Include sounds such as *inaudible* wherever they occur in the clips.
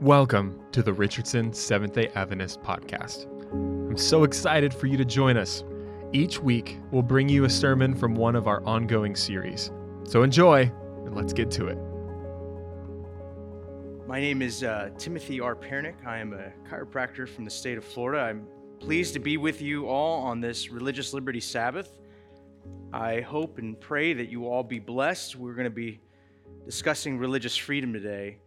Welcome to the Richardson Seventh day Adventist podcast. I'm so excited for you to join us. Each week, we'll bring you a sermon from one of our ongoing series. So enjoy, and let's get to it. My name is uh, Timothy R. Pernick. I am a chiropractor from the state of Florida. I'm pleased to be with you all on this Religious Liberty Sabbath. I hope and pray that you all be blessed. We're going to be discussing religious freedom today.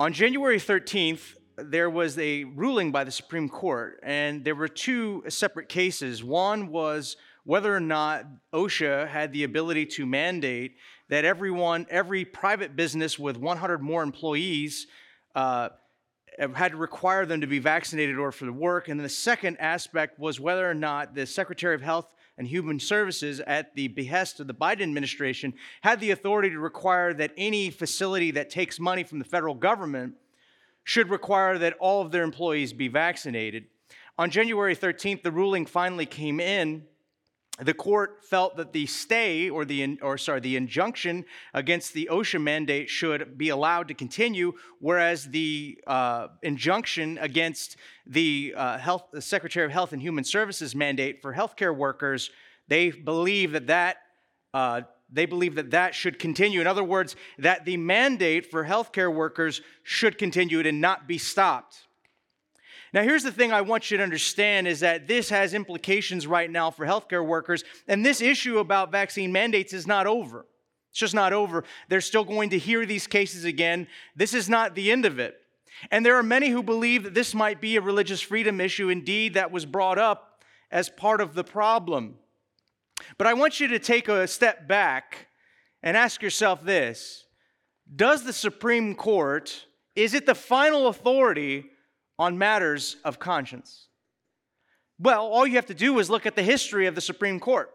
On January 13th, there was a ruling by the Supreme Court, and there were two separate cases. One was whether or not OSHA had the ability to mandate that everyone, every private business with 100 more employees, uh, had to require them to be vaccinated or for the work. And the second aspect was whether or not the Secretary of Health and Human Services, at the behest of the Biden administration, had the authority to require that any facility that takes money from the federal government should require that all of their employees be vaccinated. On January 13th, the ruling finally came in the court felt that the stay or the or sorry the injunction against the OSHA mandate should be allowed to continue, whereas the uh, injunction against the uh, health the Secretary of Health and Human Services mandate for healthcare workers, they believe that that uh, they believe that that should continue. In other words, that the mandate for healthcare workers should continue and not be stopped. Now, here's the thing I want you to understand is that this has implications right now for healthcare workers, and this issue about vaccine mandates is not over. It's just not over. They're still going to hear these cases again. This is not the end of it. And there are many who believe that this might be a religious freedom issue, indeed, that was brought up as part of the problem. But I want you to take a step back and ask yourself this Does the Supreme Court, is it the final authority on matters of conscience? Well, all you have to do is look at the history of the Supreme Court.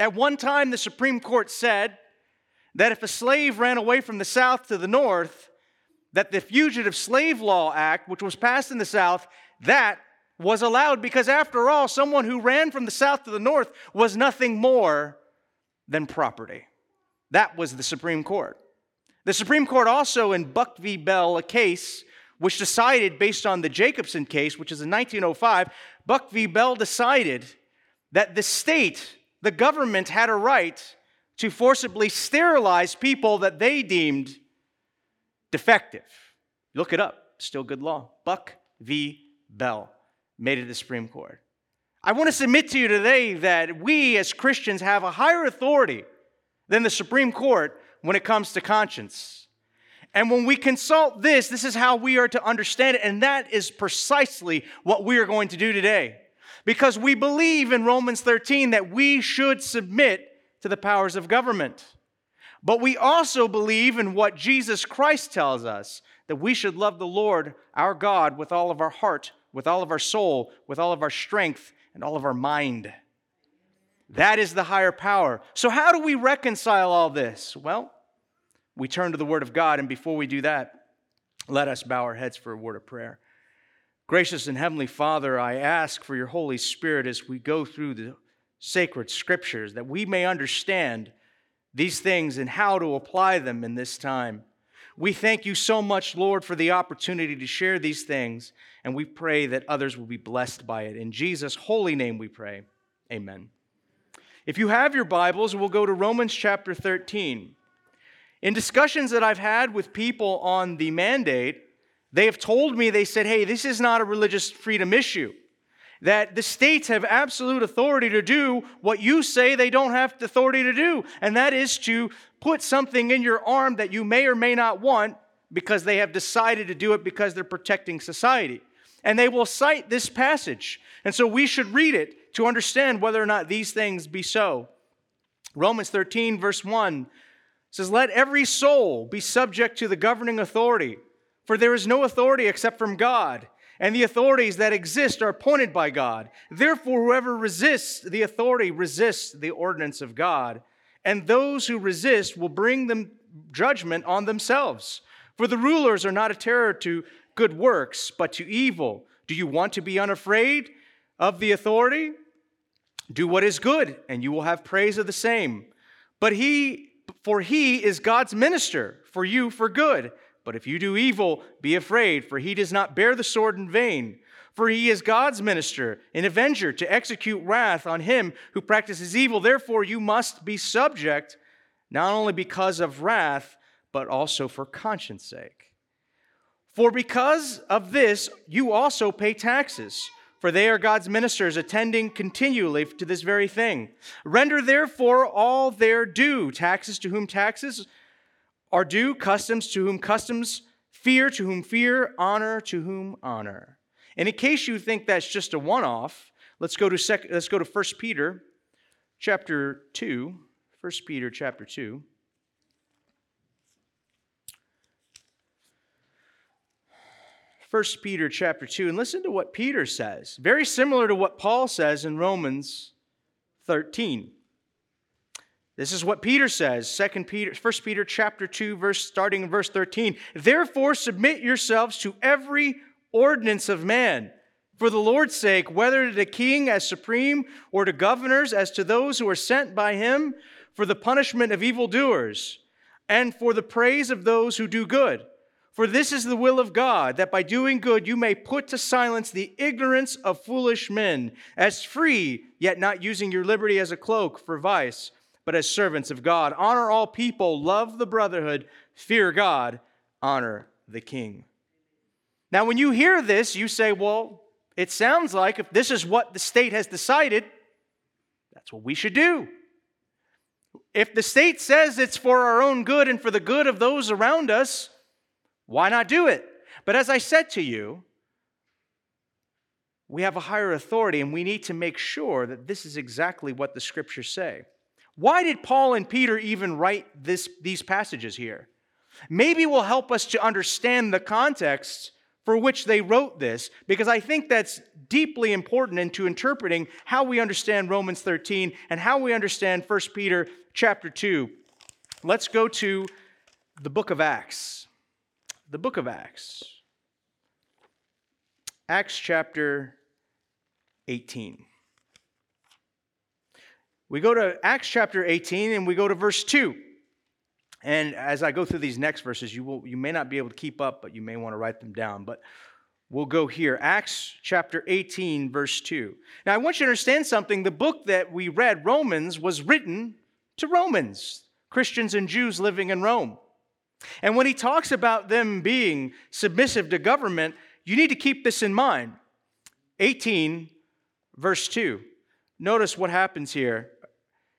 At one time, the Supreme Court said that if a slave ran away from the South to the North, that the Fugitive Slave Law Act, which was passed in the South, that was allowed because, after all, someone who ran from the South to the North was nothing more than property. That was the Supreme Court. The Supreme Court also, in Buck v. Bell, a case which decided, based on the Jacobson case, which is in 1905, Buck v. Bell decided that the state, the government, had a right to forcibly sterilize people that they deemed defective. Look it up, still good law. Buck v. Bell made it to the Supreme Court. I want to submit to you today that we as Christians have a higher authority than the Supreme Court when it comes to conscience. And when we consult this, this is how we are to understand it. And that is precisely what we are going to do today. Because we believe in Romans 13 that we should submit to the powers of government. But we also believe in what Jesus Christ tells us that we should love the Lord our God with all of our heart, with all of our soul, with all of our strength, and all of our mind. That is the higher power. So, how do we reconcile all this? Well, we turn to the Word of God, and before we do that, let us bow our heads for a word of prayer. Gracious and Heavenly Father, I ask for your Holy Spirit as we go through the sacred scriptures that we may understand these things and how to apply them in this time. We thank you so much, Lord, for the opportunity to share these things, and we pray that others will be blessed by it. In Jesus' holy name we pray. Amen. If you have your Bibles, we'll go to Romans chapter 13. In discussions that I've had with people on the mandate, they have told me, they said, hey, this is not a religious freedom issue. That the states have absolute authority to do what you say they don't have the authority to do, and that is to put something in your arm that you may or may not want because they have decided to do it because they're protecting society. And they will cite this passage. And so we should read it to understand whether or not these things be so. Romans 13, verse 1 says, Let every soul be subject to the governing authority, for there is no authority except from God, and the authorities that exist are appointed by God. Therefore, whoever resists the authority resists the ordinance of God, and those who resist will bring them judgment on themselves. For the rulers are not a terror to good works, but to evil. Do you want to be unafraid of the authority? Do what is good, and you will have praise of the same. But he for he is God's minister for you for good. But if you do evil, be afraid, for he does not bear the sword in vain. For he is God's minister, an avenger to execute wrath on him who practices evil. Therefore, you must be subject, not only because of wrath, but also for conscience sake. For because of this, you also pay taxes, for they are God's ministers, attending continually to this very thing. Render therefore all their due taxes to whom taxes are due, customs to whom customs, fear to whom fear, honor to whom honor. And in case you think that's just a one-off, let's go to sec- let's go to 1 Peter chapter 2. 1 Peter chapter 2. First Peter chapter 2 and listen to what Peter says. Very similar to what Paul says in Romans 13. This is what Peter says, 2 Peter, 1 Peter chapter 2, verse starting in verse 13. Therefore, submit yourselves to every ordinance of man for the Lord's sake, whether to the king as supreme or to governors as to those who are sent by him for the punishment of evildoers and for the praise of those who do good. For this is the will of God, that by doing good you may put to silence the ignorance of foolish men, as free, yet not using your liberty as a cloak for vice, but as servants of God. Honor all people, love the brotherhood, fear God, honor the king. Now, when you hear this, you say, well, it sounds like if this is what the state has decided, that's what we should do. If the state says it's for our own good and for the good of those around us, why not do it? But as I said to you, we have a higher authority and we need to make sure that this is exactly what the scriptures say. Why did Paul and Peter even write this, these passages here? Maybe will help us to understand the context for which they wrote this, because I think that's deeply important into interpreting how we understand Romans 13 and how we understand 1 Peter chapter 2. Let's go to the book of Acts. The book of Acts. Acts chapter 18. We go to Acts chapter 18 and we go to verse 2. And as I go through these next verses, you, will, you may not be able to keep up, but you may want to write them down. But we'll go here. Acts chapter 18, verse 2. Now, I want you to understand something. The book that we read, Romans, was written to Romans, Christians and Jews living in Rome. And when he talks about them being submissive to government, you need to keep this in mind. 18, verse 2. Notice what happens here.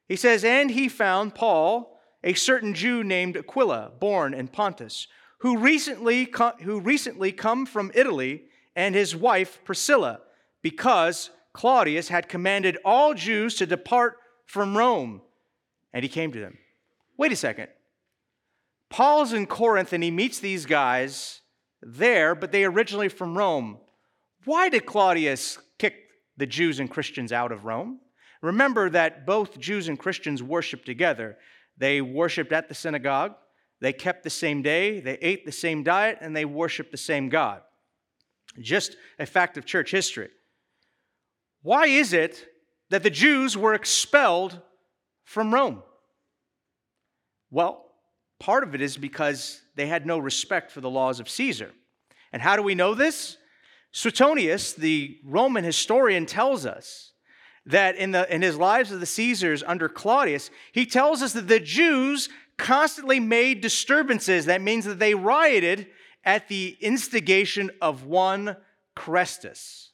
He says, And he found Paul a certain Jew named Aquila, born in Pontus, who recently, who recently come from Italy, and his wife Priscilla, because Claudius had commanded all Jews to depart from Rome. And he came to them. Wait a second. Paul's in Corinth and he meets these guys there, but they originally from Rome. Why did Claudius kick the Jews and Christians out of Rome? Remember that both Jews and Christians worshiped together. They worshiped at the synagogue, they kept the same day, they ate the same diet, and they worshiped the same God. Just a fact of church history. Why is it that the Jews were expelled from Rome? Well, part of it is because they had no respect for the laws of Caesar. And how do we know this? Suetonius, the Roman historian, tells us that in, the, in his lives of the Caesars under Claudius, he tells us that the Jews constantly made disturbances. That means that they rioted at the instigation of one Chrestus.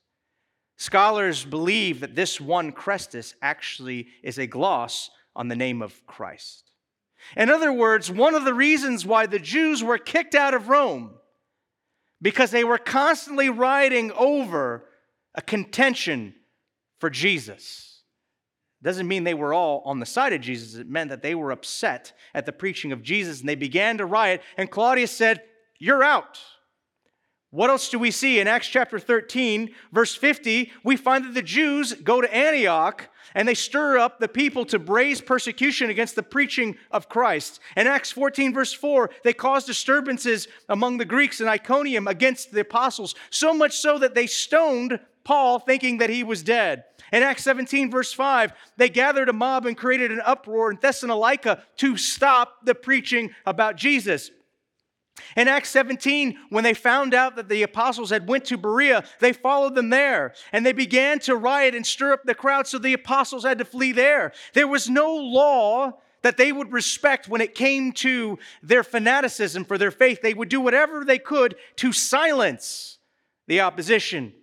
Scholars believe that this one Chrestus actually is a gloss on the name of Christ. In other words, one of the reasons why the Jews were kicked out of Rome because they were constantly rioting over a contention for Jesus. Doesn't mean they were all on the side of Jesus. It meant that they were upset at the preaching of Jesus and they began to riot. And Claudius said, You're out. What else do we see? In Acts chapter 13, verse 50, we find that the Jews go to Antioch and they stir up the people to braze persecution against the preaching of Christ. In Acts 14, verse 4, they cause disturbances among the Greeks in Iconium against the apostles, so much so that they stoned Paul thinking that he was dead. In Acts 17, verse 5, they gathered a mob and created an uproar in Thessalonica to stop the preaching about Jesus. In Acts 17, when they found out that the apostles had went to Berea, they followed them there and they began to riot and stir up the crowd, so the apostles had to flee there. There was no law that they would respect when it came to their fanaticism for their faith. They would do whatever they could to silence the opposition.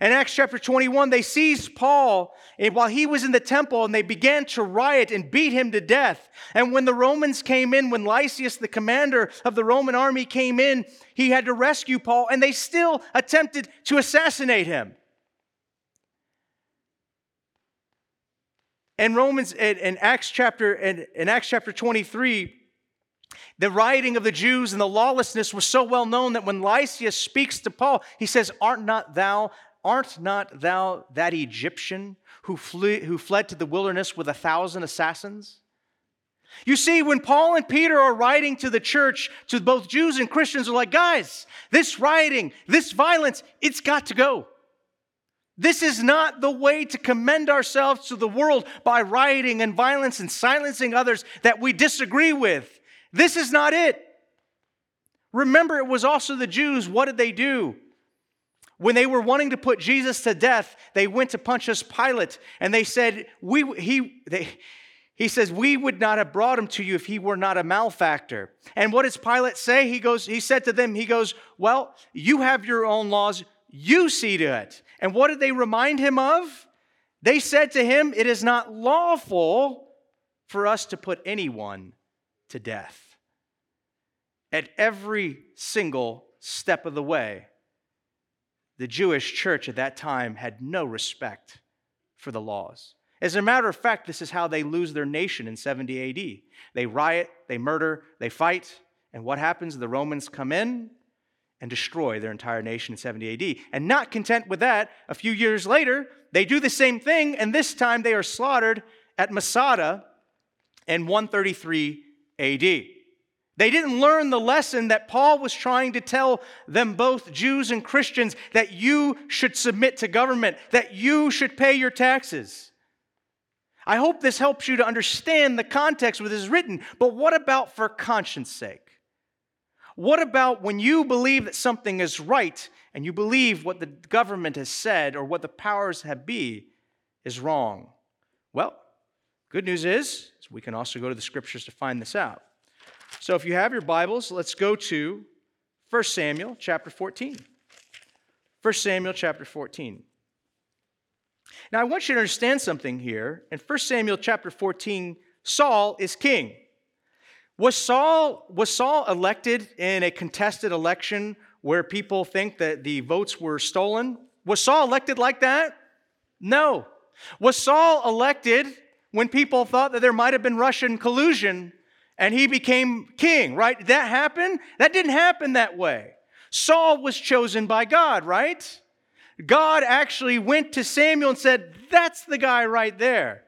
In Acts chapter 21, they seized Paul while he was in the temple and they began to riot and beat him to death. And when the Romans came in, when Lysias, the commander of the Roman army, came in, he had to rescue Paul and they still attempted to assassinate him. In Romans, in, Acts chapter, in, in Acts chapter 23, the rioting of the Jews and the lawlessness was so well known that when Lysias speaks to Paul, he says, Art not thou Art not thou that Egyptian who, flee, who fled to the wilderness with a thousand assassins? You see, when Paul and Peter are writing to the church, to both Jews and Christians, are like, guys, this rioting, this violence, it's got to go. This is not the way to commend ourselves to the world by rioting and violence and silencing others that we disagree with. This is not it. Remember, it was also the Jews. What did they do? When they were wanting to put Jesus to death, they went to Pontius Pilate and they said, we, he, they, he says, We would not have brought him to you if he were not a malefactor. And what does Pilate say? He goes, he said to them, he goes, Well, you have your own laws, you see to it. And what did they remind him of? They said to him, It is not lawful for us to put anyone to death. At every single step of the way, the Jewish church at that time had no respect for the laws. As a matter of fact, this is how they lose their nation in 70 AD. They riot, they murder, they fight, and what happens? The Romans come in and destroy their entire nation in 70 AD. And not content with that, a few years later, they do the same thing, and this time they are slaughtered at Masada in 133 AD. They didn't learn the lesson that Paul was trying to tell them, both Jews and Christians, that you should submit to government, that you should pay your taxes. I hope this helps you to understand the context where this is written, but what about for conscience sake? What about when you believe that something is right and you believe what the government has said or what the powers have be is wrong? Well, good news is we can also go to the scriptures to find this out. So if you have your Bibles, let's go to 1 Samuel chapter 14. 1 Samuel chapter 14. Now I want you to understand something here. In 1 Samuel chapter 14, Saul is king. Was Saul, was Saul elected in a contested election where people think that the votes were stolen? Was Saul elected like that? No. Was Saul elected when people thought that there might have been Russian collusion and he became king, right? That happen? That didn't happen that way. Saul was chosen by God, right? God actually went to Samuel and said, That's the guy right there.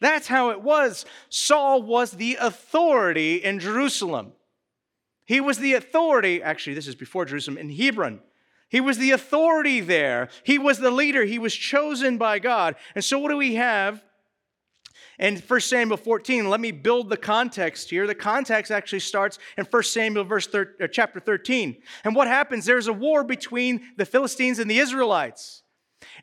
That's how it was. Saul was the authority in Jerusalem. He was the authority, actually, this is before Jerusalem, in Hebron. He was the authority there. He was the leader. He was chosen by God. And so, what do we have? In 1 Samuel 14, let me build the context here. The context actually starts in 1 Samuel verse thir- uh, chapter 13. And what happens? There's a war between the Philistines and the Israelites.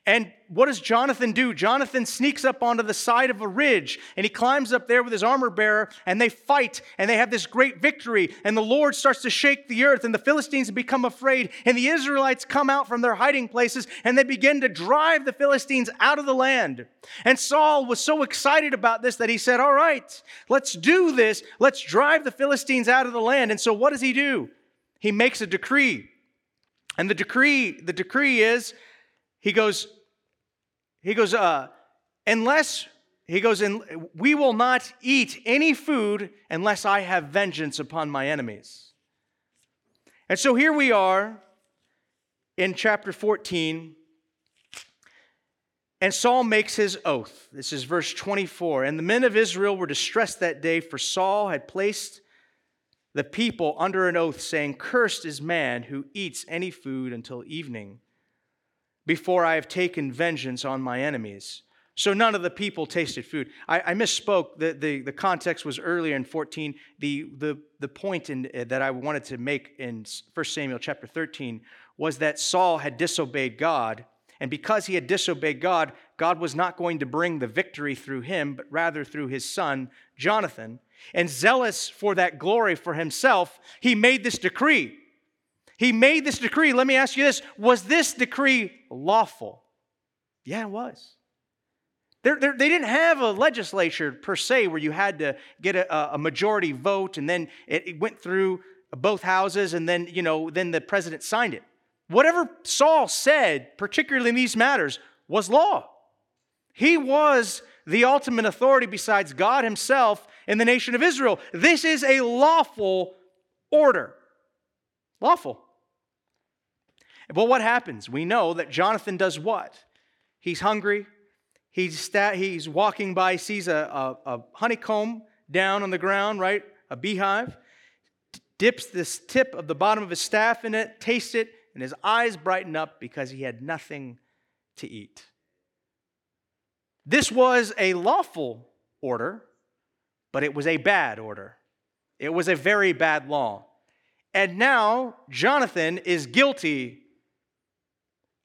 And what does Jonathan do? Jonathan sneaks up onto the side of a ridge and he climbs up there with his armor bearer and they fight and they have this great victory. And the Lord starts to shake the earth and the Philistines become afraid. And the Israelites come out from their hiding places and they begin to drive the Philistines out of the land. And Saul was so excited about this that he said, All right, let's do this. Let's drive the Philistines out of the land. And so what does he do? He makes a decree. And the decree, the decree is he goes, he goes, uh, unless, he goes, and we will not eat any food unless I have vengeance upon my enemies. And so here we are in chapter 14, and Saul makes his oath. This is verse 24. And the men of Israel were distressed that day, for Saul had placed the people under an oath, saying, Cursed is man who eats any food until evening before I have taken vengeance on my enemies. So none of the people tasted food. I, I misspoke. The, the, the, context was earlier in 14. The, the, the point in, uh, that I wanted to make in 1 Samuel chapter 13 was that Saul had disobeyed God. And because he had disobeyed God, God was not going to bring the victory through him, but rather through his son, Jonathan. And zealous for that glory for himself, he made this decree. He made this decree. Let me ask you this Was this decree lawful? Yeah, it was. They're, they're, they did not have a legislature per se where you had to get a, a majority vote and then it, it went through both houses and then, you know, then the president signed it. Whatever Saul said, particularly in these matters, was law. He was the ultimate authority besides God himself in the nation of Israel. This is a lawful order. Lawful. But what happens? We know that Jonathan does what? He's hungry, He's, sta- he's walking by, sees a, a, a honeycomb down on the ground, right? A beehive. Dips this tip of the bottom of his staff in it, tastes it, and his eyes brighten up because he had nothing to eat. This was a lawful order, but it was a bad order. It was a very bad law. And now Jonathan is guilty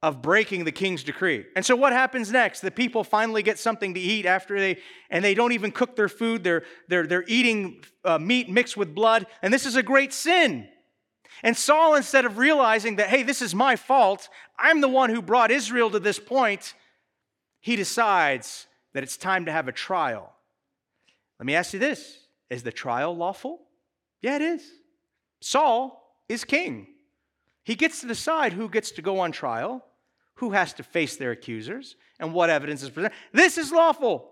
of breaking the king's decree. And so what happens next? The people finally get something to eat after they, and they don't even cook their food. They're, they're, they're eating uh, meat mixed with blood. And this is a great sin. And Saul, instead of realizing that, hey, this is my fault, I'm the one who brought Israel to this point, he decides that it's time to have a trial. Let me ask you this Is the trial lawful? Yeah, it is. Saul is king. He gets to decide who gets to go on trial who has to face their accusers, and what evidence is presented. This is lawful.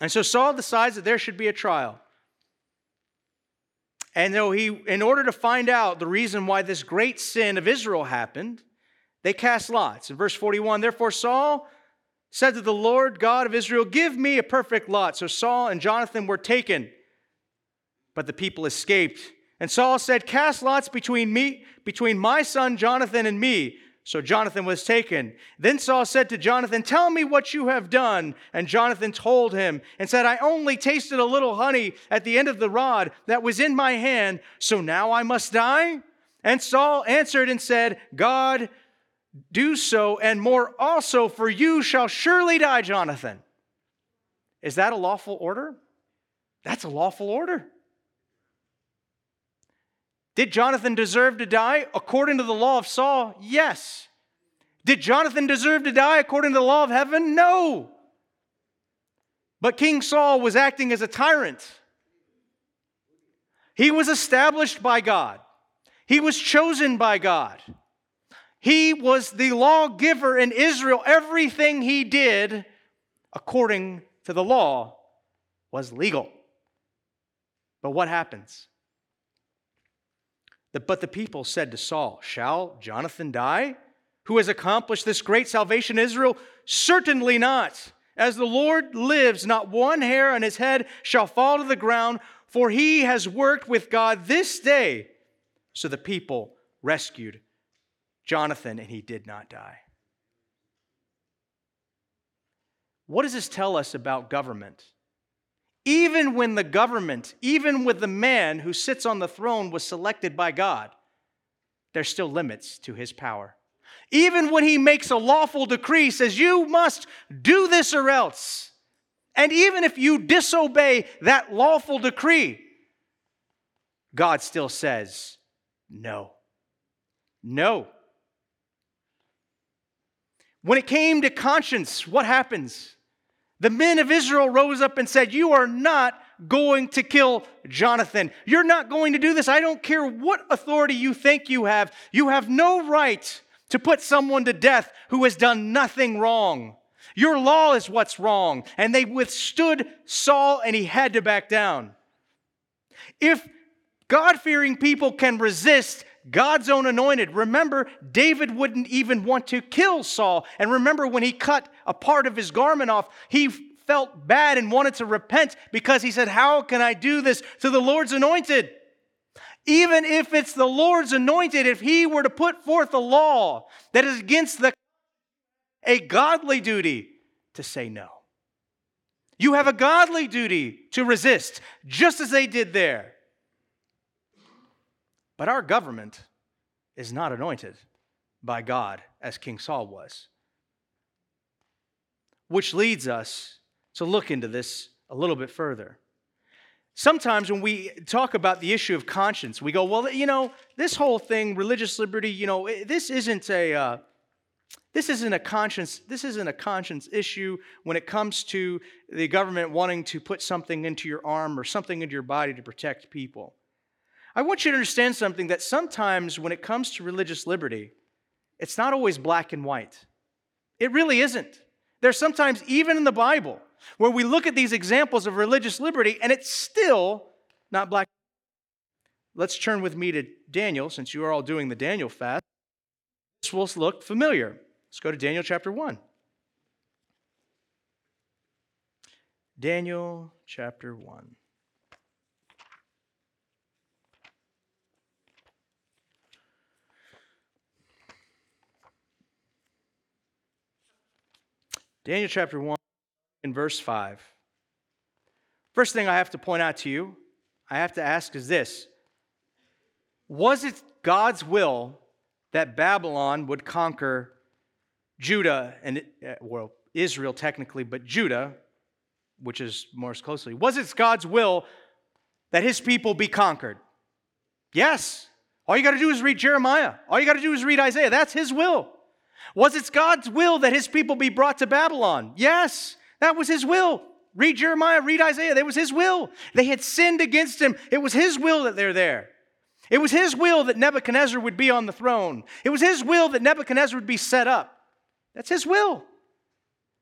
And so Saul decides that there should be a trial. And though he, in order to find out the reason why this great sin of Israel happened, they cast lots. In verse 41, therefore Saul said to the Lord God of Israel, Give me a perfect lot. So Saul and Jonathan were taken, but the people escaped. And Saul said, Cast lots between me, between my son Jonathan and me. So Jonathan was taken. Then Saul said to Jonathan, Tell me what you have done. And Jonathan told him and said, I only tasted a little honey at the end of the rod that was in my hand, so now I must die? And Saul answered and said, God, do so, and more also, for you shall surely die, Jonathan. Is that a lawful order? That's a lawful order. Did Jonathan deserve to die? According to the law of Saul, yes. Did Jonathan deserve to die according to the law of heaven? No. But King Saul was acting as a tyrant. He was established by God, he was chosen by God. He was the lawgiver in Israel. Everything he did, according to the law, was legal. But what happens? But the people said to Saul, Shall Jonathan die, who has accomplished this great salvation in Israel? Certainly not. As the Lord lives, not one hair on his head shall fall to the ground, for he has worked with God this day. So the people rescued Jonathan, and he did not die. What does this tell us about government? Even when the government, even with the man who sits on the throne was selected by God, there's still limits to his power. Even when he makes a lawful decree, says, You must do this or else. And even if you disobey that lawful decree, God still says, No. No. When it came to conscience, what happens? The men of Israel rose up and said, You are not going to kill Jonathan. You're not going to do this. I don't care what authority you think you have. You have no right to put someone to death who has done nothing wrong. Your law is what's wrong. And they withstood Saul and he had to back down. If God fearing people can resist God's own anointed. Remember, David wouldn't even want to kill Saul. And remember, when he cut a part of his garment off, he felt bad and wanted to repent because he said, How can I do this to the Lord's anointed? Even if it's the Lord's anointed, if he were to put forth a law that is against the a godly duty to say no. You have a godly duty to resist, just as they did there. But our government is not anointed by God as King Saul was. Which leads us to look into this a little bit further. Sometimes when we talk about the issue of conscience, we go, well, you know, this whole thing, religious liberty, you know, this isn't a. Uh, this isn't a conscience this isn't a conscience issue when it comes to the government wanting to put something into your arm or something into your body to protect people. I want you to understand something that sometimes when it comes to religious liberty, it's not always black and white. It really isn't. There's sometimes, even in the Bible, where we look at these examples of religious liberty and it's still not black. Let's turn with me to Daniel, since you are all doing the Daniel fast. This will look familiar. Let's go to Daniel chapter 1. Daniel chapter 1. Daniel chapter 1 in verse 5. First thing I have to point out to you, I have to ask is this Was it God's will that Babylon would conquer Judah and, uh, well, Israel technically, but Judah, which is more closely? Was it God's will that his people be conquered? Yes. All you got to do is read Jeremiah. All you got to do is read Isaiah. That's his will. Was it God's will that his people be brought to Babylon? Yes, that was his will. Read Jeremiah, read Isaiah. That was his will. They had sinned against him. It was his will that they're there. It was his will that Nebuchadnezzar would be on the throne. It was his will that Nebuchadnezzar would be set up. That's his will.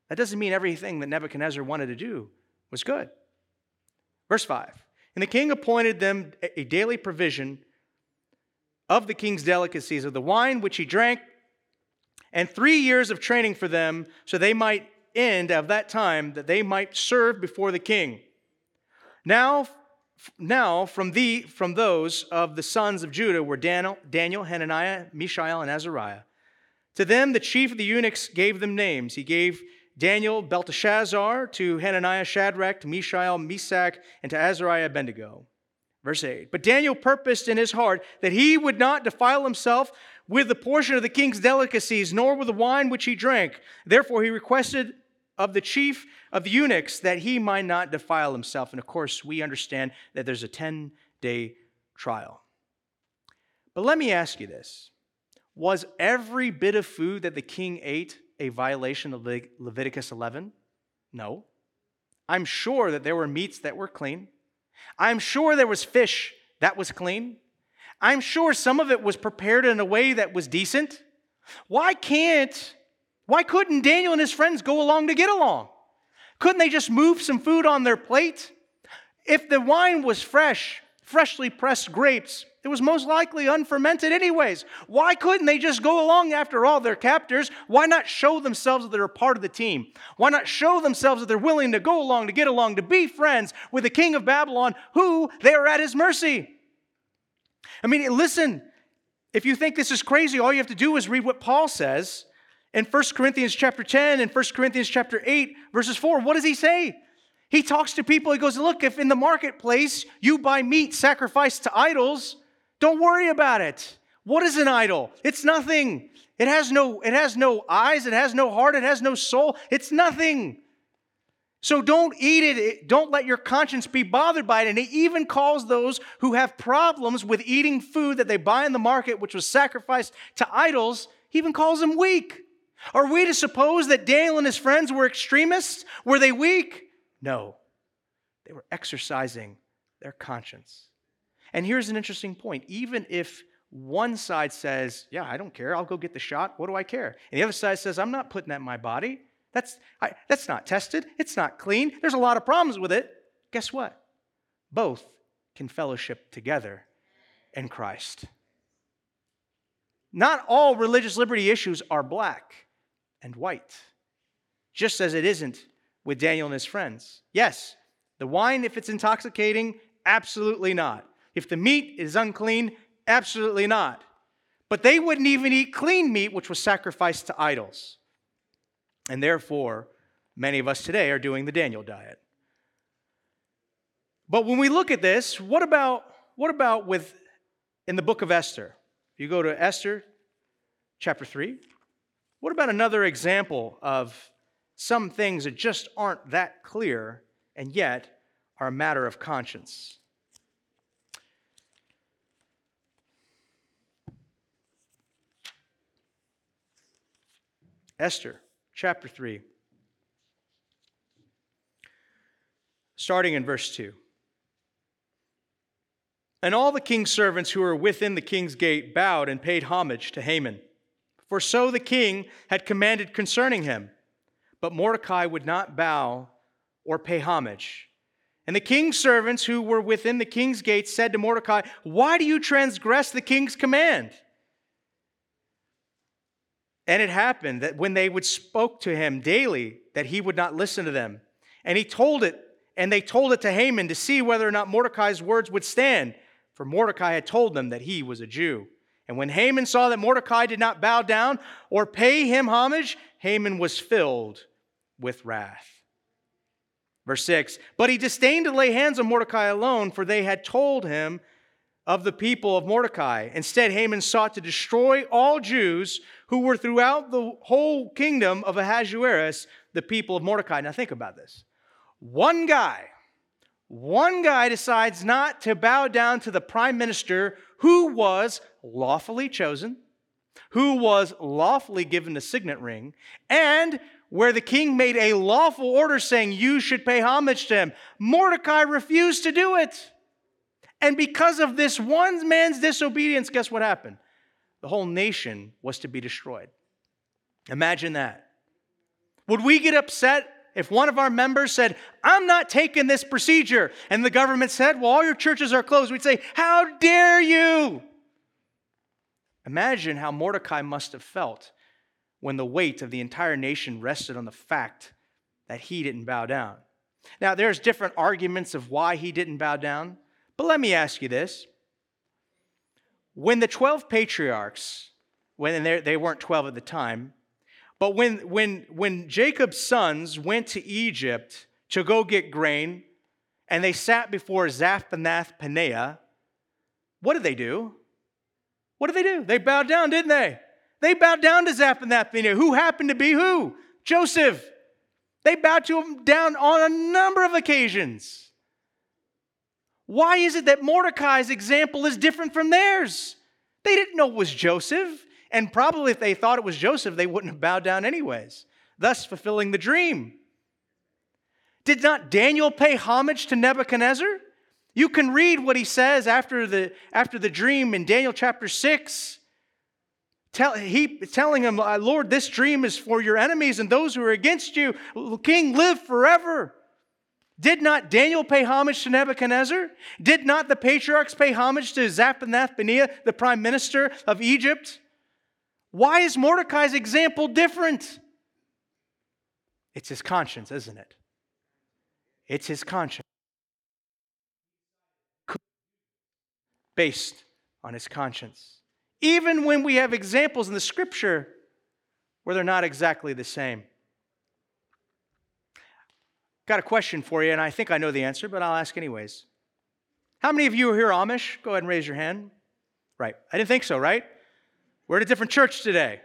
That doesn't mean everything that Nebuchadnezzar wanted to do was good. Verse 5 And the king appointed them a daily provision of the king's delicacies, of the wine which he drank and three years of training for them so they might end of that time that they might serve before the king. Now, now from the from those of the sons of Judah were Daniel, Daniel, Hananiah, Mishael, and Azariah. To them the chief of the eunuchs gave them names. He gave Daniel Belteshazzar, to Hananiah Shadrach, to Mishael Meshach, and to Azariah Abednego. Verse 8. But Daniel purposed in his heart that he would not defile himself with the portion of the king's delicacies, nor with the wine which he drank. Therefore, he requested of the chief of the eunuchs that he might not defile himself. And of course, we understand that there's a 10 day trial. But let me ask you this Was every bit of food that the king ate a violation of Leviticus 11? No. I'm sure that there were meats that were clean. I'm sure there was fish that was clean. I'm sure some of it was prepared in a way that was decent. Why can't, why couldn't Daniel and his friends go along to get along? Couldn't they just move some food on their plate? If the wine was fresh, freshly pressed grapes, it was most likely unfermented, anyways. Why couldn't they just go along after all? Their captors. Why not show themselves that they're a part of the team? Why not show themselves that they're willing to go along, to get along, to be friends with the king of Babylon, who they are at his mercy? I mean, listen, if you think this is crazy, all you have to do is read what Paul says in 1 Corinthians chapter 10 and 1 Corinthians chapter 8, verses 4. What does he say? He talks to people, he goes, Look, if in the marketplace you buy meat sacrificed to idols, don't worry about it. What is an idol? It's nothing. It has no, it has no eyes, it has no heart, it has no soul. It's nothing. So don't eat it. Don't let your conscience be bothered by it. And it even calls those who have problems with eating food that they buy in the market, which was sacrificed to idols, he even calls them weak. Are we to suppose that Daniel and his friends were extremists? Were they weak? No. They were exercising their conscience. And here's an interesting point. Even if one side says, Yeah, I don't care, I'll go get the shot, what do I care? And the other side says, I'm not putting that in my body. That's, I, that's not tested. It's not clean. There's a lot of problems with it. Guess what? Both can fellowship together in Christ. Not all religious liberty issues are black and white, just as it isn't with Daniel and his friends. Yes, the wine, if it's intoxicating, absolutely not. If the meat is unclean, absolutely not. But they wouldn't even eat clean meat, which was sacrificed to idols. And therefore, Many of us today are doing the Daniel diet. But when we look at this, what about what about with in the book of Esther? You go to Esther chapter 3, what about another example of some things that just aren't that clear and yet are a matter of conscience? Esther chapter 3, starting in verse 2. And all the king's servants who were within the king's gate bowed and paid homage to Haman. For so the king had commanded concerning him. But Mordecai would not bow or pay homage. And the king's servants who were within the king's gate said to Mordecai, Why do you transgress the king's command? And it happened that when they would spoke to him daily, that he would not listen to them. And he told it, and they told it to Haman to see whether or not Mordecai's words would stand for Mordecai had told them that he was a Jew. And when Haman saw that Mordecai did not bow down or pay him homage, Haman was filled with wrath. Verse 6 But he disdained to lay hands on Mordecai alone, for they had told him of the people of Mordecai. Instead, Haman sought to destroy all Jews who were throughout the whole kingdom of Ahasuerus, the people of Mordecai. Now, think about this. One guy one guy decides not to bow down to the prime minister who was lawfully chosen, who was lawfully given the signet ring, and where the king made a lawful order saying you should pay homage to him. Mordecai refused to do it. And because of this one man's disobedience, guess what happened? The whole nation was to be destroyed. Imagine that. Would we get upset if one of our members said, I'm not taking this procedure, and the government said, Well, all your churches are closed, we'd say, How dare you? Imagine how Mordecai must have felt when the weight of the entire nation rested on the fact that he didn't bow down. Now, there's different arguments of why he didn't bow down, but let me ask you this. When the 12 patriarchs, when they weren't 12 at the time, but when, when, when Jacob's sons went to Egypt to go get grain, and they sat before Zaphenath Paneah, what did they do? What did they do? They bowed down, didn't they? They bowed down to Zaphenath Paneah, who happened to be who? Joseph. They bowed to him down on a number of occasions. Why is it that Mordecai's example is different from theirs? They didn't know it was Joseph. And probably if they thought it was Joseph, they wouldn't have bowed down anyways, thus fulfilling the dream. Did not Daniel pay homage to Nebuchadnezzar? You can read what he says after the, after the dream in Daniel chapter 6. Tell, he, telling him, Lord, this dream is for your enemies and those who are against you. King, live forever. Did not Daniel pay homage to Nebuchadnezzar? Did not the patriarchs pay homage to Zaphenath Paneah, the prime minister of Egypt? Why is Mordecai's example different? It's his conscience, isn't it? It's his conscience. Based on his conscience. Even when we have examples in the scripture where they're not exactly the same. Got a question for you, and I think I know the answer, but I'll ask anyways. How many of you are here Amish? Go ahead and raise your hand. Right. I didn't think so, right? We're at a different church today.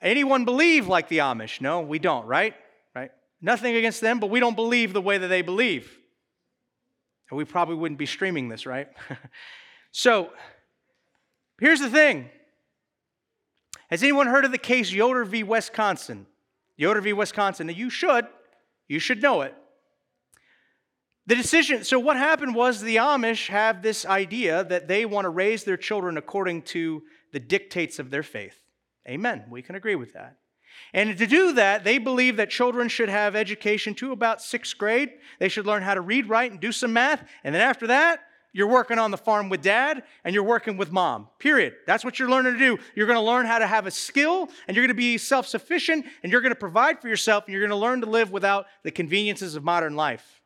Anyone believe like the Amish? No, we don't, right? Right? Nothing against them, but we don't believe the way that they believe. And we probably wouldn't be streaming this, right? *laughs* so, here's the thing. Has anyone heard of the case Yoder v. Wisconsin? Yoder v. Wisconsin. You should. You should know it. The decision, so what happened was the Amish have this idea that they want to raise their children according to the dictates of their faith. Amen. We can agree with that. And to do that, they believe that children should have education to about sixth grade. They should learn how to read, write, and do some math. And then after that, you're working on the farm with dad and you're working with mom. Period. That's what you're learning to do. You're going to learn how to have a skill and you're going to be self sufficient and you're going to provide for yourself and you're going to learn to live without the conveniences of modern life.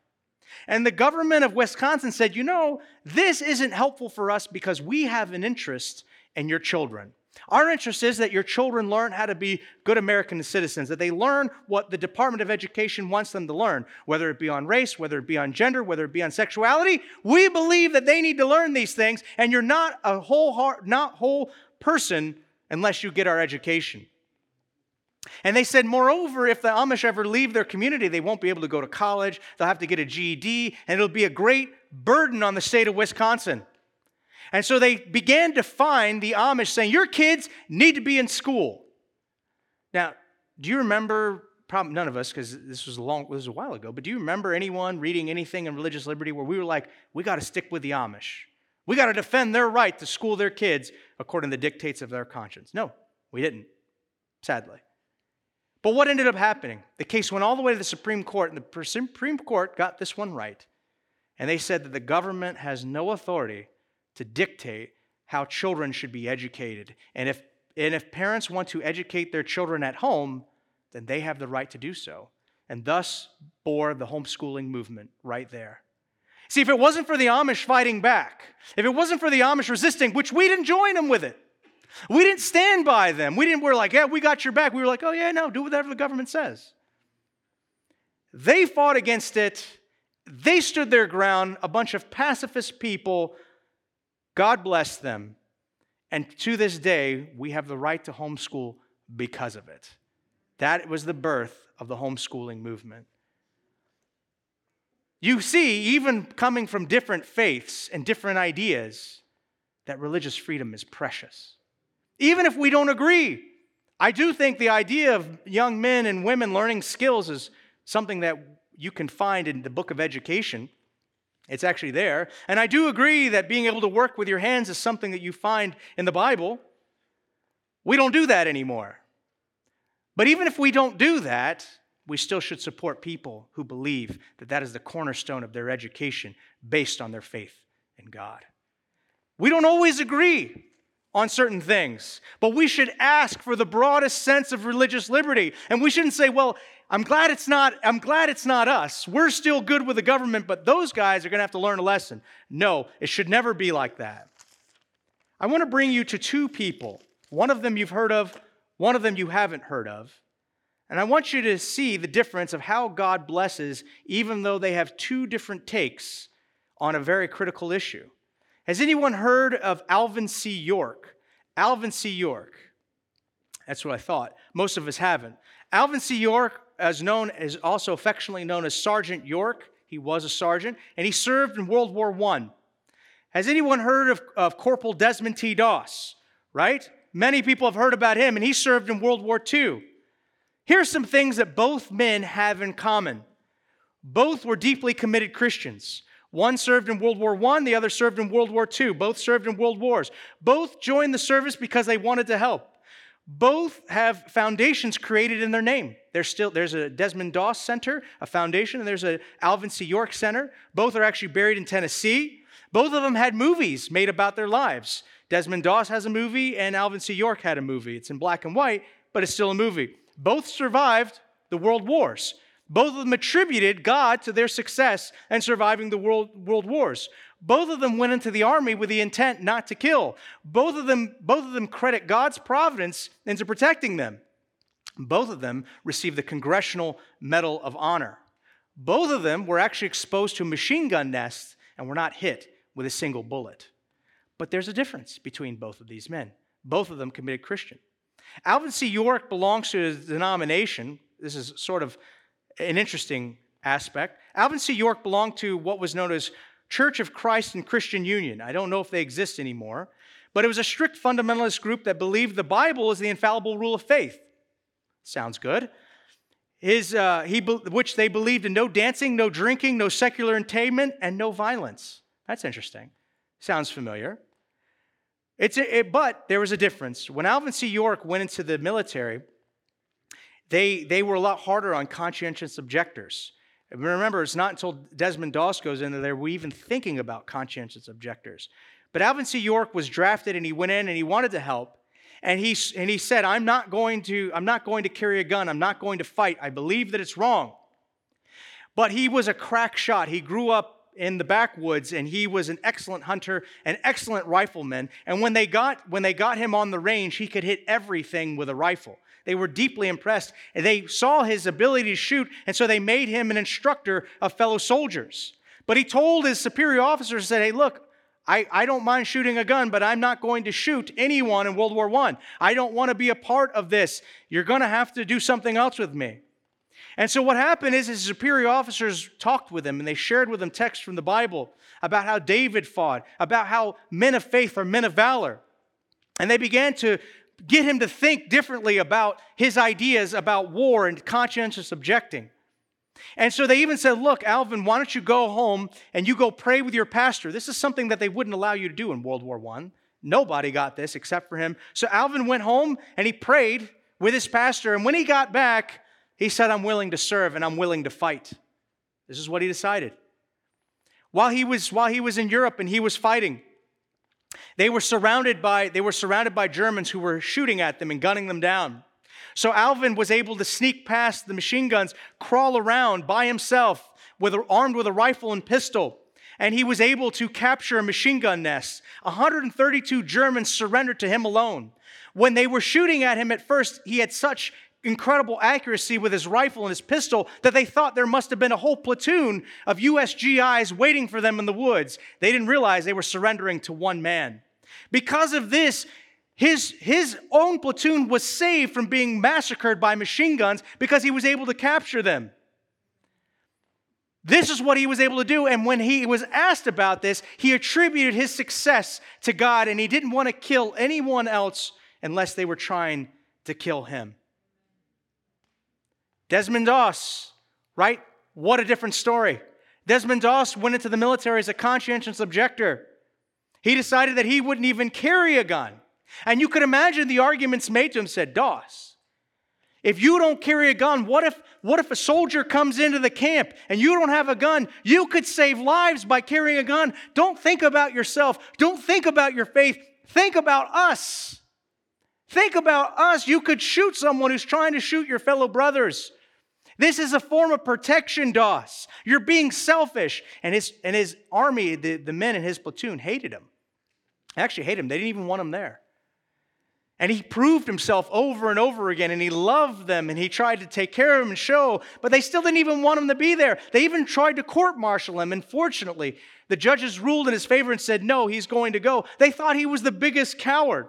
And the government of Wisconsin said, you know, this isn't helpful for us because we have an interest in your children. Our interest is that your children learn how to be good American citizens, that they learn what the Department of Education wants them to learn, whether it be on race, whether it be on gender, whether it be on sexuality. We believe that they need to learn these things, and you're not a whole heart, not whole person unless you get our education. And they said, moreover, if the Amish ever leave their community, they won't be able to go to college. They'll have to get a GED, and it'll be a great burden on the state of Wisconsin. And so they began to find the Amish saying, Your kids need to be in school. Now, do you remember? Probably none of us, because this was a long, this was a while ago. But do you remember anyone reading anything in religious liberty where we were like, "We got to stick with the Amish. We got to defend their right to school their kids according to the dictates of their conscience"? No, we didn't. Sadly. But what ended up happening? The case went all the way to the Supreme Court, and the Supreme Court got this one right. And they said that the government has no authority to dictate how children should be educated. And if, and if parents want to educate their children at home, then they have the right to do so. And thus bore the homeschooling movement right there. See, if it wasn't for the Amish fighting back, if it wasn't for the Amish resisting, which we didn't join them with it, we didn't stand by them. We didn't, we're like, yeah, we got your back. We were like, oh, yeah, no, do whatever the government says. They fought against it. They stood their ground, a bunch of pacifist people God bless them. And to this day, we have the right to homeschool because of it. That was the birth of the homeschooling movement. You see, even coming from different faiths and different ideas, that religious freedom is precious. Even if we don't agree, I do think the idea of young men and women learning skills is something that you can find in the book of education. It's actually there. And I do agree that being able to work with your hands is something that you find in the Bible. We don't do that anymore. But even if we don't do that, we still should support people who believe that that is the cornerstone of their education based on their faith in God. We don't always agree on certain things, but we should ask for the broadest sense of religious liberty. And we shouldn't say, well, I'm glad it's not I'm glad it's not us. We're still good with the government, but those guys are going to have to learn a lesson. No, it should never be like that. I want to bring you to two people. One of them you've heard of, one of them you haven't heard of. And I want you to see the difference of how God blesses even though they have two different takes on a very critical issue. Has anyone heard of Alvin C. York? Alvin C. York. That's what I thought. Most of us haven't. Alvin C. York as known as also affectionately known as Sergeant York. He was a sergeant, and he served in World War I. Has anyone heard of, of Corporal Desmond T. Doss? Right? Many people have heard about him, and he served in World War II. Here's some things that both men have in common. Both were deeply committed Christians. One served in World War I, the other served in World War II. Both served in world wars. Both joined the service because they wanted to help. Both have foundations created in their name. There's still there's a Desmond Doss Center, a foundation, and there's a Alvin C. York Center. Both are actually buried in Tennessee. Both of them had movies made about their lives. Desmond Doss has a movie, and Alvin C. York had a movie. It's in black and white, but it's still a movie. Both survived the world wars. Both of them attributed God to their success and surviving the world, world wars. Both of them went into the army with the intent not to kill. Both of them, both of them credit God's providence into protecting them. Both of them received the Congressional Medal of Honor. Both of them were actually exposed to machine gun nests and were not hit with a single bullet. But there's a difference between both of these men. Both of them committed Christian. Alvin C. York belongs to a denomination. This is sort of an interesting aspect. Alvin C. York belonged to what was known as Church of Christ and Christian Union. I don't know if they exist anymore, but it was a strict fundamentalist group that believed the Bible is the infallible rule of faith. Sounds good. His, uh, he, which they believed in no dancing, no drinking, no secular entertainment, and no violence. That's interesting. Sounds familiar. It's a, it, but there was a difference. When Alvin C. York went into the military, they, they were a lot harder on conscientious objectors. Remember, it's not until Desmond Doss goes in there we're even thinking about conscientious objectors. But Alvin C. York was drafted and he went in and he wanted to help. And he, and he said, I'm not, going to, I'm not going to carry a gun. I'm not going to fight. I believe that it's wrong. But he was a crack shot. He grew up in the backwoods and he was an excellent hunter an excellent rifleman and when they got when they got him on the range he could hit everything with a rifle they were deeply impressed they saw his ability to shoot and so they made him an instructor of fellow soldiers but he told his superior officers said hey look I, I don't mind shooting a gun, but I'm not going to shoot anyone in World War I. I don't want to be a part of this. You're going to have to do something else with me. And so what happened is his superior officers talked with him and they shared with him texts from the Bible about how David fought, about how men of faith are men of valor. And they began to get him to think differently about his ideas about war and conscientious objecting. And so they even said, Look, Alvin, why don't you go home and you go pray with your pastor? This is something that they wouldn't allow you to do in World War I. Nobody got this except for him. So Alvin went home and he prayed with his pastor. And when he got back, he said, I'm willing to serve and I'm willing to fight. This is what he decided. While he was, while he was in Europe and he was fighting, they were surrounded by, they were surrounded by Germans who were shooting at them and gunning them down. So Alvin was able to sneak past the machine guns, crawl around by himself, with, armed with a rifle and pistol, and he was able to capture a machine gun nest. 132 Germans surrendered to him alone. When they were shooting at him at first, he had such incredible accuracy with his rifle and his pistol that they thought there must have been a whole platoon of USGIs waiting for them in the woods. They didn't realize they were surrendering to one man. Because of this, his, his own platoon was saved from being massacred by machine guns because he was able to capture them. This is what he was able to do. And when he was asked about this, he attributed his success to God and he didn't want to kill anyone else unless they were trying to kill him. Desmond Doss, right? What a different story. Desmond Doss went into the military as a conscientious objector. He decided that he wouldn't even carry a gun. And you could imagine the arguments made to him said, Doss, if you don't carry a gun, what if, what if a soldier comes into the camp and you don't have a gun? You could save lives by carrying a gun. Don't think about yourself. Don't think about your faith. Think about us. Think about us. You could shoot someone who's trying to shoot your fellow brothers. This is a form of protection, Doss. You're being selfish. And his, and his army, the, the men in his platoon, hated him. They actually hated him. They didn't even want him there. And he proved himself over and over again, and he loved them, and he tried to take care of them and show, but they still didn't even want him to be there. They even tried to court martial him, and fortunately, the judges ruled in his favor and said, No, he's going to go. They thought he was the biggest coward.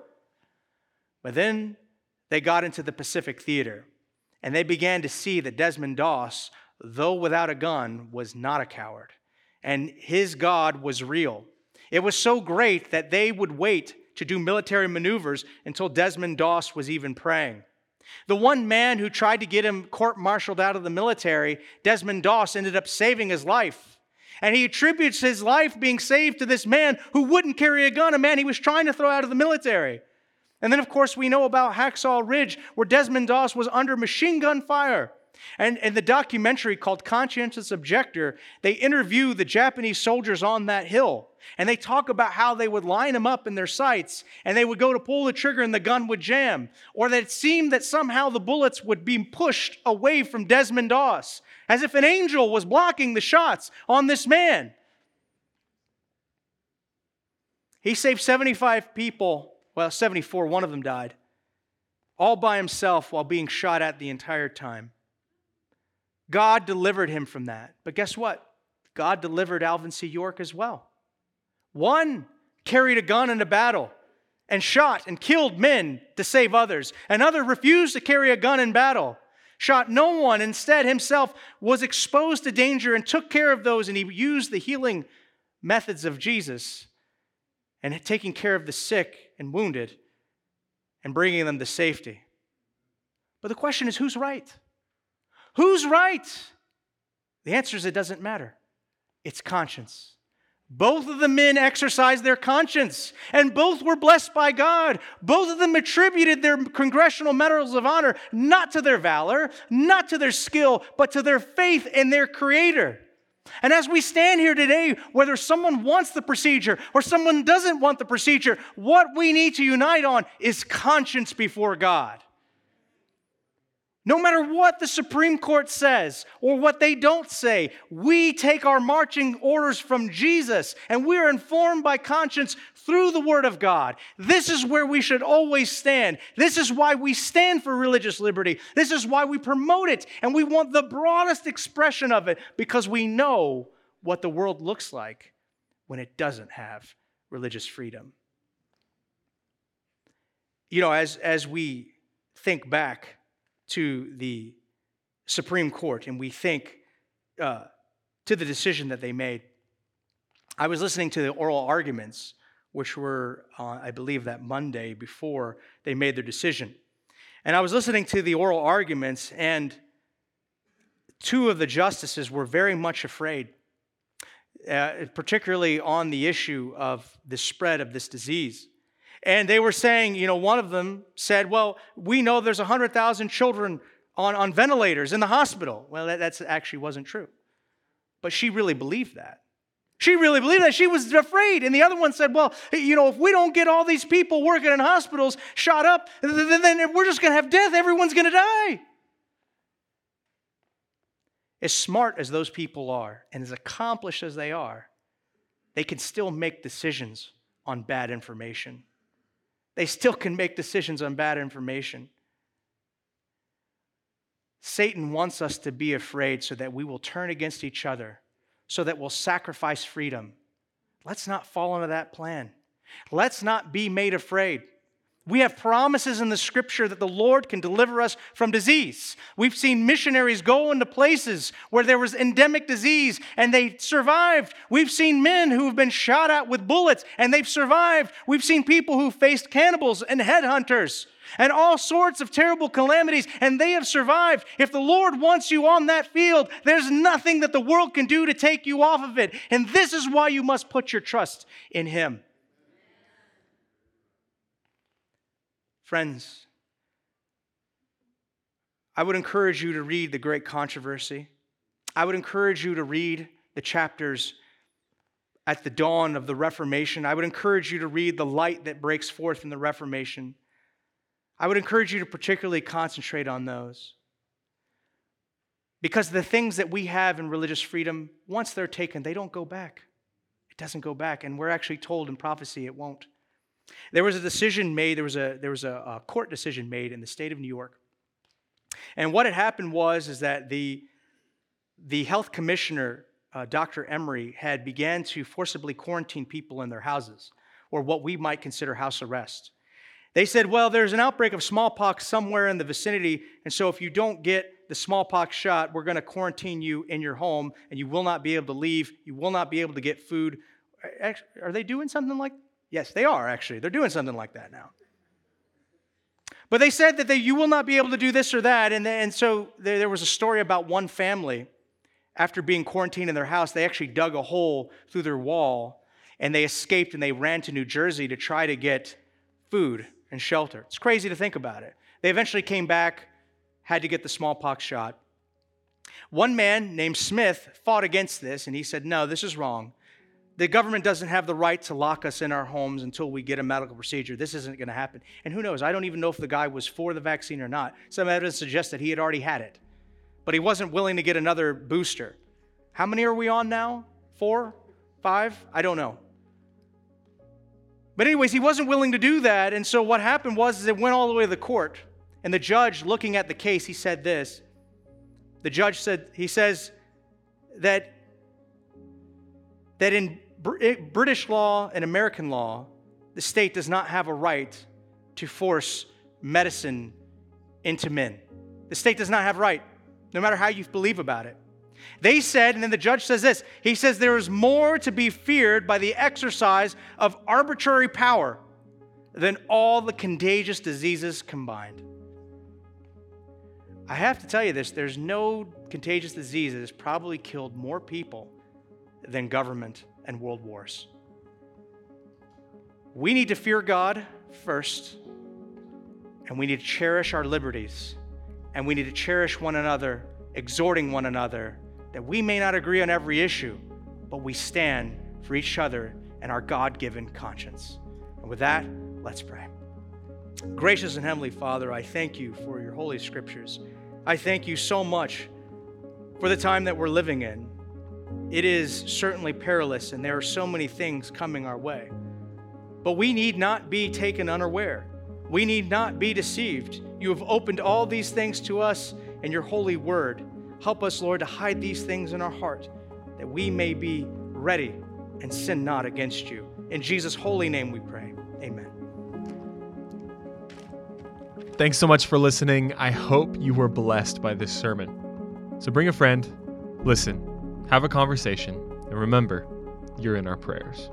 But then they got into the Pacific Theater. And they began to see that Desmond Doss, though without a gun, was not a coward. And his God was real. It was so great that they would wait to do military maneuvers until Desmond Doss was even praying. The one man who tried to get him court martialed out of the military, Desmond Doss, ended up saving his life. And he attributes his life being saved to this man who wouldn't carry a gun, a man he was trying to throw out of the military. And then, of course, we know about Hacksaw Ridge, where Desmond Doss was under machine gun fire. And in the documentary called Conscientious Objector, they interview the Japanese soldiers on that hill. And they talk about how they would line them up in their sights and they would go to pull the trigger and the gun would jam. Or that it seemed that somehow the bullets would be pushed away from Desmond Doss, as if an angel was blocking the shots on this man. He saved 75 people well, 74, one of them died, all by himself while being shot at the entire time. God delivered him from that. But guess what? God delivered Alvin C. York as well. One carried a gun in a battle and shot and killed men to save others. Another refused to carry a gun in battle, shot no one. Instead, himself was exposed to danger and took care of those, and he used the healing methods of Jesus and taking care of the sick and wounded and bringing them to safety. But the question is who's right? Who's right? The answer is it doesn't matter. It's conscience. Both of the men exercised their conscience, and both were blessed by God. Both of them attributed their congressional medals of honor not to their valor, not to their skill, but to their faith in their Creator. And as we stand here today, whether someone wants the procedure or someone doesn't want the procedure, what we need to unite on is conscience before God. No matter what the Supreme Court says or what they don't say, we take our marching orders from Jesus and we are informed by conscience through the Word of God. This is where we should always stand. This is why we stand for religious liberty. This is why we promote it and we want the broadest expression of it because we know what the world looks like when it doesn't have religious freedom. You know, as, as we think back, to the Supreme Court and we think uh, to the decision that they made. I was listening to the oral arguments, which were, uh, I believe, that Monday before they made their decision. And I was listening to the oral arguments, and two of the justices were very much afraid, uh, particularly on the issue of the spread of this disease. And they were saying, you know, one of them said, well, we know there's 100,000 children on, on ventilators in the hospital. Well, that that's actually wasn't true. But she really believed that. She really believed that. She was afraid. And the other one said, well, you know, if we don't get all these people working in hospitals shot up, then we're just going to have death. Everyone's going to die. As smart as those people are and as accomplished as they are, they can still make decisions on bad information. They still can make decisions on bad information. Satan wants us to be afraid so that we will turn against each other, so that we'll sacrifice freedom. Let's not fall into that plan. Let's not be made afraid. We have promises in the scripture that the Lord can deliver us from disease. We've seen missionaries go into places where there was endemic disease and they survived. We've seen men who have been shot at with bullets and they've survived. We've seen people who faced cannibals and headhunters and all sorts of terrible calamities and they have survived. If the Lord wants you on that field, there's nothing that the world can do to take you off of it. And this is why you must put your trust in Him. Friends, I would encourage you to read The Great Controversy. I would encourage you to read the chapters at the dawn of the Reformation. I would encourage you to read The Light that Breaks Forth in the Reformation. I would encourage you to particularly concentrate on those. Because the things that we have in religious freedom, once they're taken, they don't go back. It doesn't go back. And we're actually told in prophecy it won't. There was a decision made, there was a, there was a, a court decision made in the state of New York. And what had happened was is that the, the health commissioner, uh, Dr. Emery, had began to forcibly quarantine people in their houses, or what we might consider house arrest. They said, well, there's an outbreak of smallpox somewhere in the vicinity, and so if you don't get the smallpox shot, we're going to quarantine you in your home, and you will not be able to leave. You will not be able to get food. Are they doing something like Yes, they are actually. They're doing something like that now. But they said that they, you will not be able to do this or that. And, and so there, there was a story about one family, after being quarantined in their house, they actually dug a hole through their wall and they escaped and they ran to New Jersey to try to get food and shelter. It's crazy to think about it. They eventually came back, had to get the smallpox shot. One man named Smith fought against this and he said, No, this is wrong. The government doesn't have the right to lock us in our homes until we get a medical procedure. This isn't going to happen. And who knows? I don't even know if the guy was for the vaccine or not. Some evidence suggests that he had already had it, but he wasn't willing to get another booster. How many are we on now? Four? Five? I don't know. But, anyways, he wasn't willing to do that. And so what happened was it went all the way to the court. And the judge, looking at the case, he said this. The judge said, he says that, that in eh, British law and American law, the state does not have a right to force medicine into men. The state does not have right, no matter how you believe about it. They said, and then the judge says this he says, there is more to be feared by the exercise of arbitrary power than all the contagious diseases combined. I have to tell you this there's no contagious disease that has probably killed more people than government and world wars. We need to fear God first, and we need to cherish our liberties, and we need to cherish one another, exhorting one another that we may not agree on every issue, but we stand for each other and our God given conscience. And with that, let's pray. Gracious and Heavenly Father, I thank you for your holy scriptures. I thank you so much for the time that we're living in. It is certainly perilous, and there are so many things coming our way. But we need not be taken unaware. We need not be deceived. You have opened all these things to us in your holy word. Help us, Lord, to hide these things in our heart that we may be ready and sin not against you. In Jesus' holy name we pray. Amen. Thanks so much for listening. I hope you were blessed by this sermon. So bring a friend, listen, have a conversation, and remember, you're in our prayers.